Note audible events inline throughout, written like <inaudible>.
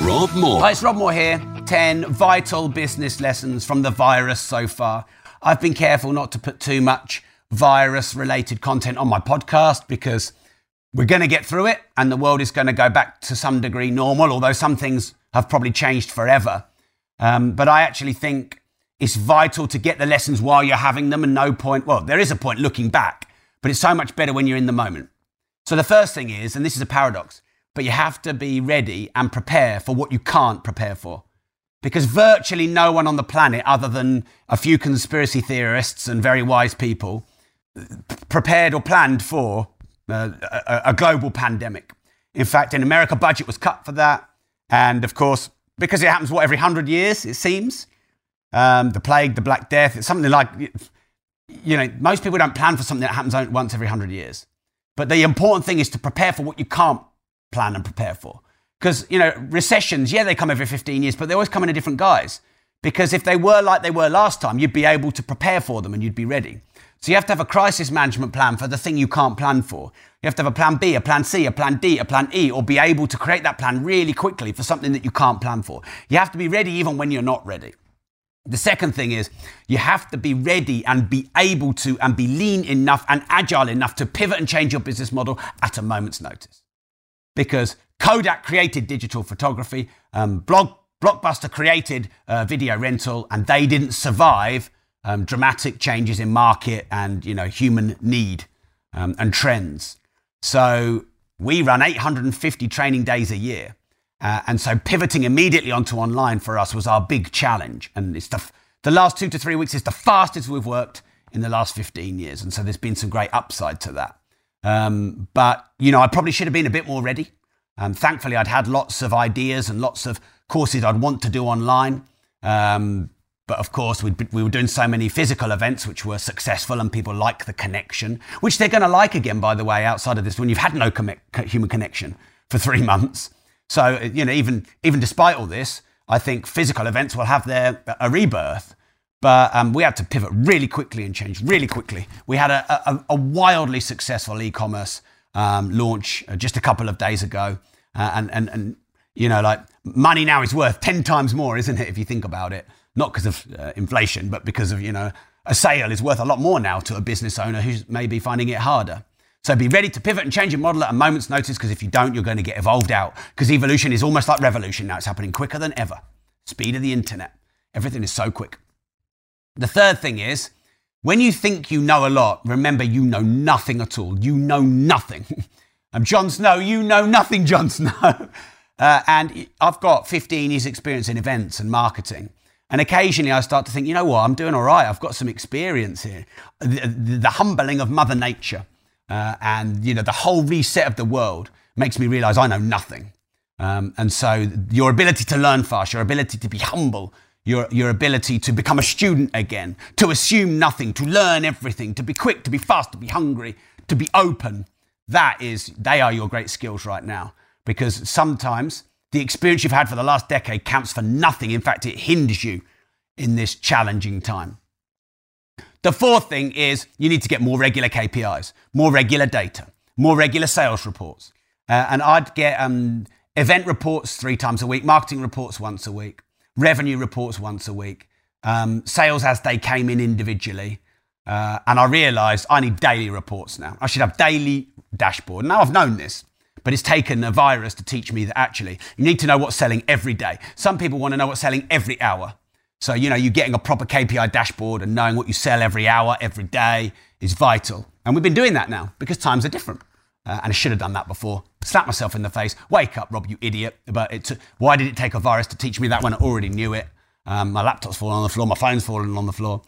Rob Moore. Hi, it's Rob Moore here. 10 vital business lessons from the virus so far. I've been careful not to put too much virus related content on my podcast because we're going to get through it and the world is going to go back to some degree normal, although some things have probably changed forever. Um, but I actually think it's vital to get the lessons while you're having them and no point, well, there is a point looking back, but it's so much better when you're in the moment. So the first thing is, and this is a paradox, but you have to be ready and prepare for what you can't prepare for. Because virtually no one on the planet, other than a few conspiracy theorists and very wise people, prepared or planned for uh, a, a global pandemic. In fact, in America, budget was cut for that. And of course, because it happens, what, every 100 years, it seems? Um, the plague, the Black Death, it's something like, you know, most people don't plan for something that happens once every 100 years. But the important thing is to prepare for what you can't plan and prepare for. Because, you know, recessions, yeah, they come every 15 years, but they always come in a different guise. Because if they were like they were last time, you'd be able to prepare for them and you'd be ready. So you have to have a crisis management plan for the thing you can't plan for. You have to have a plan B, a plan C, a plan D, a plan E, or be able to create that plan really quickly for something that you can't plan for. You have to be ready even when you're not ready. The second thing is you have to be ready and be able to and be lean enough and agile enough to pivot and change your business model at a moment's notice. Because Kodak created digital photography, um, Blog, Blockbuster created uh, video rental, and they didn't survive um, dramatic changes in market and you know human need um, and trends. So we run 850 training days a year. Uh, and so pivoting immediately onto online for us was our big challenge. And it's the, the last two to three weeks is the fastest we've worked in the last 15 years. And so there's been some great upside to that. Um, but, you know, I probably should have been a bit more ready. Um, thankfully, I'd had lots of ideas and lots of courses I'd want to do online. Um, but of course, we we were doing so many physical events which were successful and people like the connection, which they're going to like again, by the way, outside of this, when you've had no com- human connection for <laughs> three months. So, you know, even, even despite all this, I think physical events will have their a rebirth. But um, we had to pivot really quickly and change really quickly. We had a, a, a wildly successful e-commerce um, launch uh, just a couple of days ago, uh, and and and you know, like money now is worth ten times more, isn't it? If you think about it, not because of uh, inflation, but because of you know, a sale is worth a lot more now to a business owner who's maybe finding it harder. So be ready to pivot and change your model at a moment's notice because if you don't, you're going to get evolved out. Because evolution is almost like revolution now. It's happening quicker than ever. Speed of the internet. Everything is so quick. The third thing is when you think you know a lot, remember you know nothing at all. You know nothing. <laughs> I'm Jon Snow. You know nothing, Jon Snow. <laughs> Uh, and I've got 15 years' experience in events and marketing. And occasionally I start to think, you know what, I'm doing all right. I've got some experience here. The, the, the humbling of Mother Nature uh, and you know the whole reset of the world makes me realize I know nothing. Um, and so your ability to learn fast, your ability to be humble, your, your ability to become a student again, to assume nothing, to learn everything, to be quick, to be fast, to be hungry, to be open, that is, they are your great skills right now. Because sometimes the experience you've had for the last decade counts for nothing. In fact, it hinders you in this challenging time. The fourth thing is you need to get more regular KPIs, more regular data, more regular sales reports. Uh, and I'd get um, event reports three times a week, marketing reports once a week, revenue reports once a week, um, sales as they came in individually. Uh, and I realized I need daily reports now. I should have daily dashboard. Now I've known this, but it's taken a virus to teach me that actually you need to know what's selling every day. Some people want to know what's selling every hour. So, you know, you're getting a proper KPI dashboard and knowing what you sell every hour, every day is vital. And we've been doing that now because times are different. Uh, and I should have done that before. Slap myself in the face. Wake up, Rob, you idiot. But it t- why did it take a virus to teach me that when I already knew it? Um, my laptop's fallen on the floor, my phone's fallen on the floor.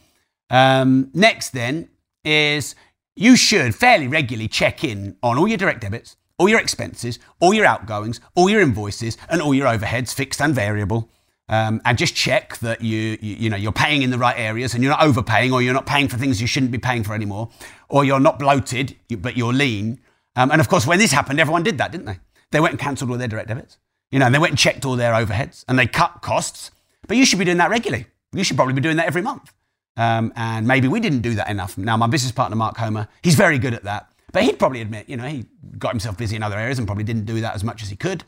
Um, next, then, is you should fairly regularly check in on all your direct debits, all your expenses, all your outgoings, all your invoices, and all your overheads, fixed and variable. Um, and just check that you, you you know you're paying in the right areas and you're not overpaying or you're not paying for things you shouldn't be paying for anymore or you're not bloated but you're lean um, and of course when this happened everyone did that didn't they? They went and cancelled all their direct debits. You know and they went and checked all their overheads and they cut costs. But you should be doing that regularly. You should probably be doing that every month. Um, and maybe we didn't do that enough. Now my business partner Mark Homer he's very good at that. But he'd probably admit you know he got himself busy in other areas and probably didn't do that as much as he could.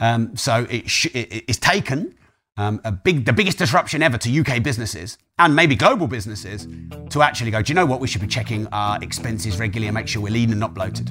Um, so it sh- it, it's taken um, a big, the biggest disruption ever to UK businesses and maybe global businesses to actually go, do you know what? We should be checking our expenses regularly and make sure we're lean and not bloated.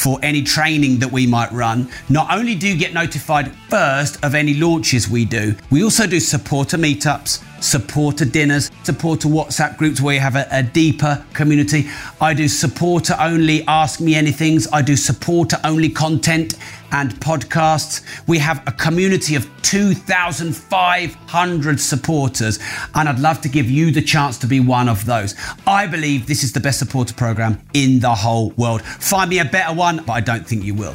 for any training that we might run. Not only do you get notified first of any launches we do, we also do supporter meetups, supporter dinners, supporter WhatsApp groups where you have a, a deeper community. I do supporter only Ask Me Anythings. I do supporter only content and podcasts. We have a community of 2,500 supporters, and I'd love to give you the chance to be one of those. I believe this is the best supporter program in the whole world. Find me a better one, but I don't think you will.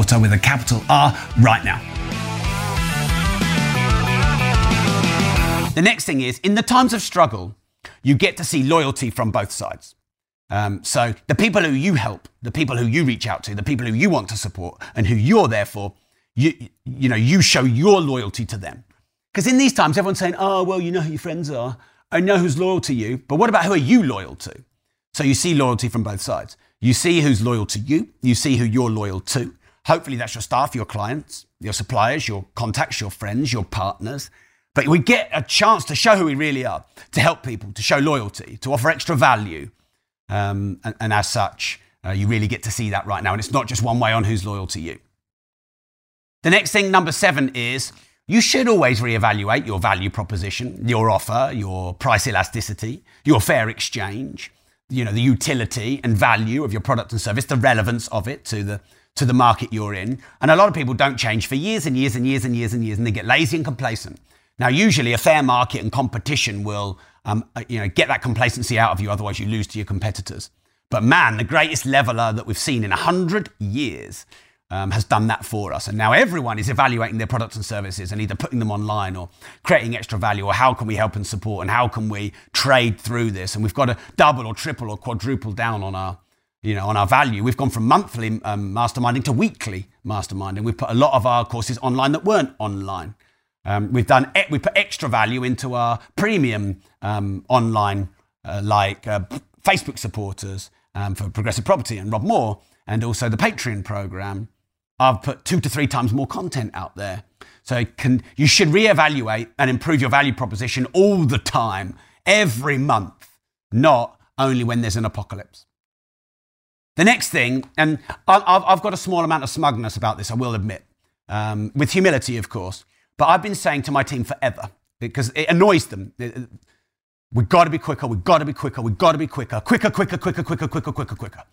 with a capital R right now. The next thing is, in the times of struggle, you get to see loyalty from both sides. Um, so the people who you help, the people who you reach out to, the people who you want to support, and who you're there for, you you know you show your loyalty to them. Because in these times, everyone's saying, "Oh, well, you know who your friends are. I know who's loyal to you." But what about who are you loyal to? So you see loyalty from both sides. You see who's loyal to you. You see who you're loyal to. Hopefully, that's your staff, your clients, your suppliers, your contacts, your friends, your partners. But we get a chance to show who we really are, to help people, to show loyalty, to offer extra value. Um, and, and, as such, uh, you really get to see that right now. And it's not just one way on who's loyal to you. The next thing, number seven, is you should always reevaluate your value proposition, your offer, your price elasticity, your fair exchange, you know, the utility and value of your product and service, the relevance of it to the to the market you're in. And a lot of people don't change for years and years and years and years and years, and they get lazy and complacent. Now, usually a fair market and competition will um, uh, you know, get that complacency out of you, otherwise you lose to your competitors. But man, the greatest leveler that we've seen in 100 years um, has done that for us. And now everyone is evaluating their products and services and either putting them online or creating extra value or how can we help and support and how can we trade through this. And we've got to double or triple or quadruple down on our, you know, on our value. We've gone from monthly um, masterminding to weekly masterminding. We've put a lot of our courses online that weren't online. Um, we've done we put extra value into our premium um, online, uh, like uh, Facebook supporters um, for Progressive Property and Rob Moore, and also the Patreon program. I've put two to three times more content out there. So can, you should reevaluate and improve your value proposition all the time, every month, not only when there's an apocalypse. The next thing, and I've got a small amount of smugness about this, I will admit, um, with humility, of course. But I've been saying to my team forever, because it annoys them. We've got to be quicker, we've got to be quicker, we've got to be quicker, quicker, quicker, quicker, quicker, quicker, quicker, quicker.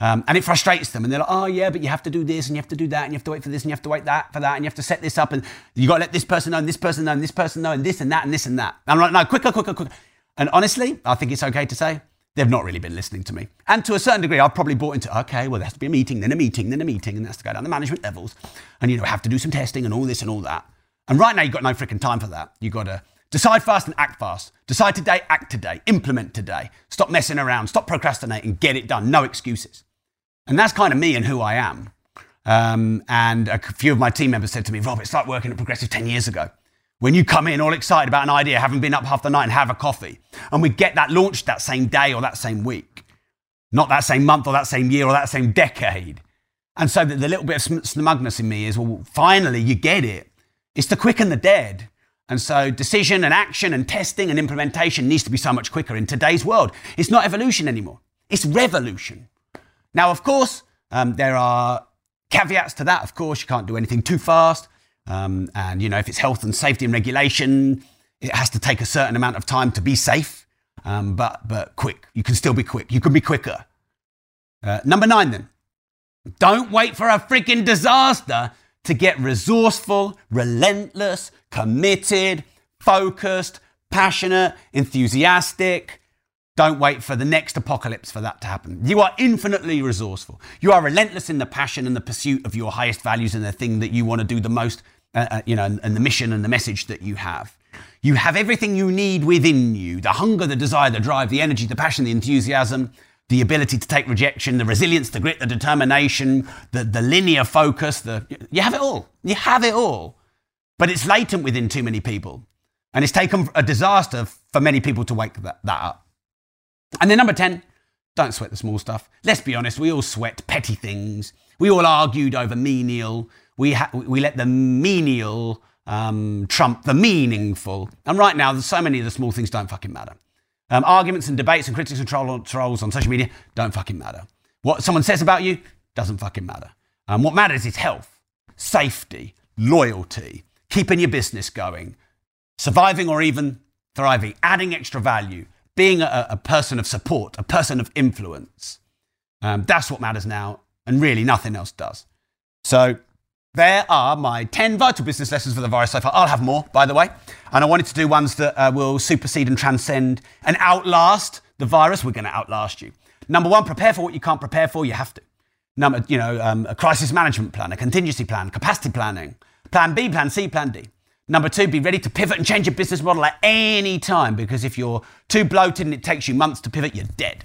Um, and it frustrates them. And they're like, oh, yeah, but you have to do this and you have to do that and you have to wait for this and you have to wait that for that and you have to set this up and you got to let this person know and this person know and this person know and this and that and this and that. And I'm like, no, quicker, quicker, quicker. And honestly, I think it's okay to say they've not really been listening to me. And to a certain degree, I've probably bought into, okay, well, there has to be a meeting, then a meeting, then a meeting, and that's to go down the management levels. And, you know, have to do some testing and all this and all that. And right now, you've got no freaking time for that. You've got to decide fast and act fast. Decide today, act today, implement today. Stop messing around, stop procrastinating, get it done. No excuses. And that's kind of me and who I am. Um, and a few of my team members said to me, Rob, it's like working at Progressive 10 years ago. When you come in all excited about an idea, having been up half the night and have a coffee, and we get that launched that same day or that same week, not that same month or that same year or that same decade. And so the, the little bit of smugness in me is, well, finally you get it. It's to quicken the dead. And so decision and action and testing and implementation needs to be so much quicker in today's world. It's not evolution anymore. It's revolution. Now, of course, um, there are caveats to that. Of course, you can't do anything too fast. Um, and, you know, if it's health and safety and regulation, it has to take a certain amount of time to be safe. Um, but, but quick. You can still be quick. You can be quicker. Uh, number nine, then. Don't wait for a freaking disaster to get resourceful, relentless, committed, focused, passionate, enthusiastic. Don't wait for the next apocalypse for that to happen. You are infinitely resourceful. You are relentless in the passion and the pursuit of your highest values and the thing that you want to do the most, uh, uh, you know, and, and the mission and the message that you have. You have everything you need within you the hunger, the desire, the drive, the energy, the passion, the enthusiasm, the ability to take rejection, the resilience, the grit, the determination, the, the linear focus. The, you have it all. You have it all. But it's latent within too many people. And it's taken a disaster for many people to wake that, that up. And then number 10, don't sweat the small stuff. Let's be honest, we all sweat petty things. We all argued over menial. We, ha- we let the menial um, trump the meaningful. And right now, so many of the small things don't fucking matter. Um, arguments and debates and critics and troll- trolls on social media don't fucking matter. What someone says about you doesn't fucking matter. Um, what matters is health, safety, loyalty, keeping your business going, surviving or even thriving, adding extra value, being a, a person of support, a person of influence. Um, that's what matters now, and really nothing else does. So there are my 10 vital business lessons for the virus so far. I'll have more, by the way. And I wanted to do ones that uh, will supersede and transcend and outlast the virus. We're going to outlast you. Number one, prepare for what you can't prepare for. You have to. Number, you know, um, a crisis management plan, a contingency plan, capacity planning, plan B, plan C, plan D. Number two, be ready to pivot and change your business model at any time because if you're too bloated and it takes you months to pivot, you're dead.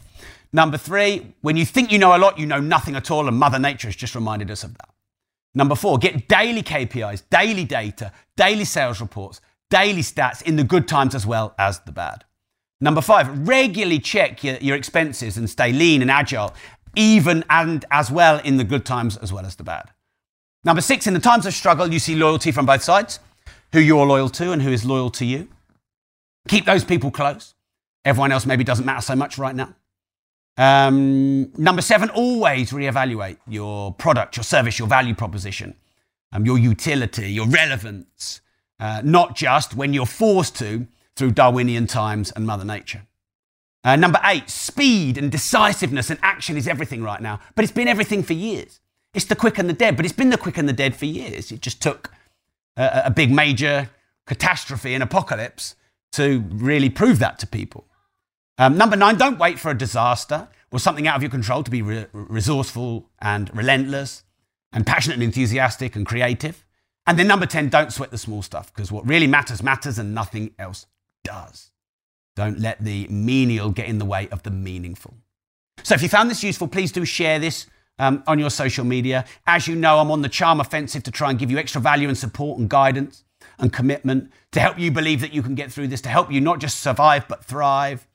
Number three, when you think you know a lot, you know nothing at all, and Mother Nature has just reminded us of that. Number four, get daily KPIs, daily data, daily sales reports, daily stats in the good times as well as the bad. Number five, regularly check your, your expenses and stay lean and agile, even and as well in the good times as well as the bad. Number six, in the times of struggle, you see loyalty from both sides who you're loyal to and who is loyal to you. Keep those people close. Everyone else maybe doesn't matter so much right now. Um, number seven, always reevaluate your product, your service, your value proposition, um, your utility, your relevance, uh, not just when you're forced to through Darwinian times and Mother Nature. Uh, number eight, speed and decisiveness and action is everything right now, but it's been everything for years. It's the quick and the dead, but it's been the quick and the dead for years. It just took a, big major catastrophe and apocalypse to really prove that to people. Um, number nine, don't wait for a disaster or something out of your control to be re- resourceful and relentless and passionate and enthusiastic and creative. And then number 10, don't sweat the small stuff because what really matters matters and nothing else does. Don't let the menial get in the way of the meaningful. So if you found this useful, please do share this um, on your social media. As you know, I'm on the charm offensive to try and give you extra value and support and guidance and commitment to help you believe that you can get through this, to help you not just survive but thrive.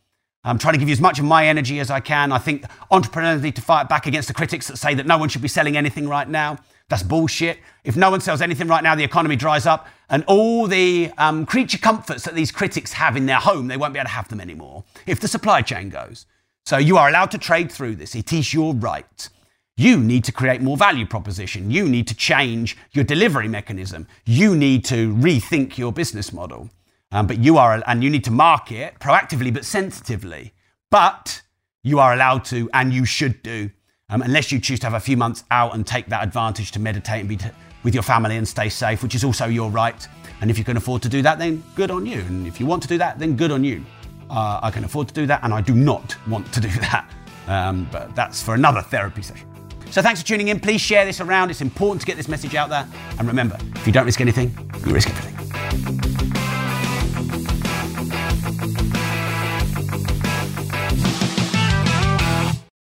I'm trying to give you as much of my energy as I can. I think entrepreneurs need to fight back against the critics that say that no one should be selling anything right now. That's bullshit. If no one sells anything right now, the economy dries up, and all the um, creature comforts that these critics have in their home, they won't be able to have them anymore if the supply chain goes. So you are allowed to trade through this. It is your right. You need to create more value proposition. You need to change your delivery mechanism. You need to rethink your business model. Um, but you are, and you need to market proactively but sensitively. But you are allowed to, and you should do, um, unless you choose to have a few months out and take that advantage to meditate and be t- with your family and stay safe, which is also your right. And if you can afford to do that, then good on you. And if you want to do that, then good on you. Uh, I can afford to do that, and I do not want to do <laughs> that. Um, but that's for another therapy session. So thanks for tuning in. Please share this around. It's important to get this message out there. And remember, if you don't risk anything, you risk everything.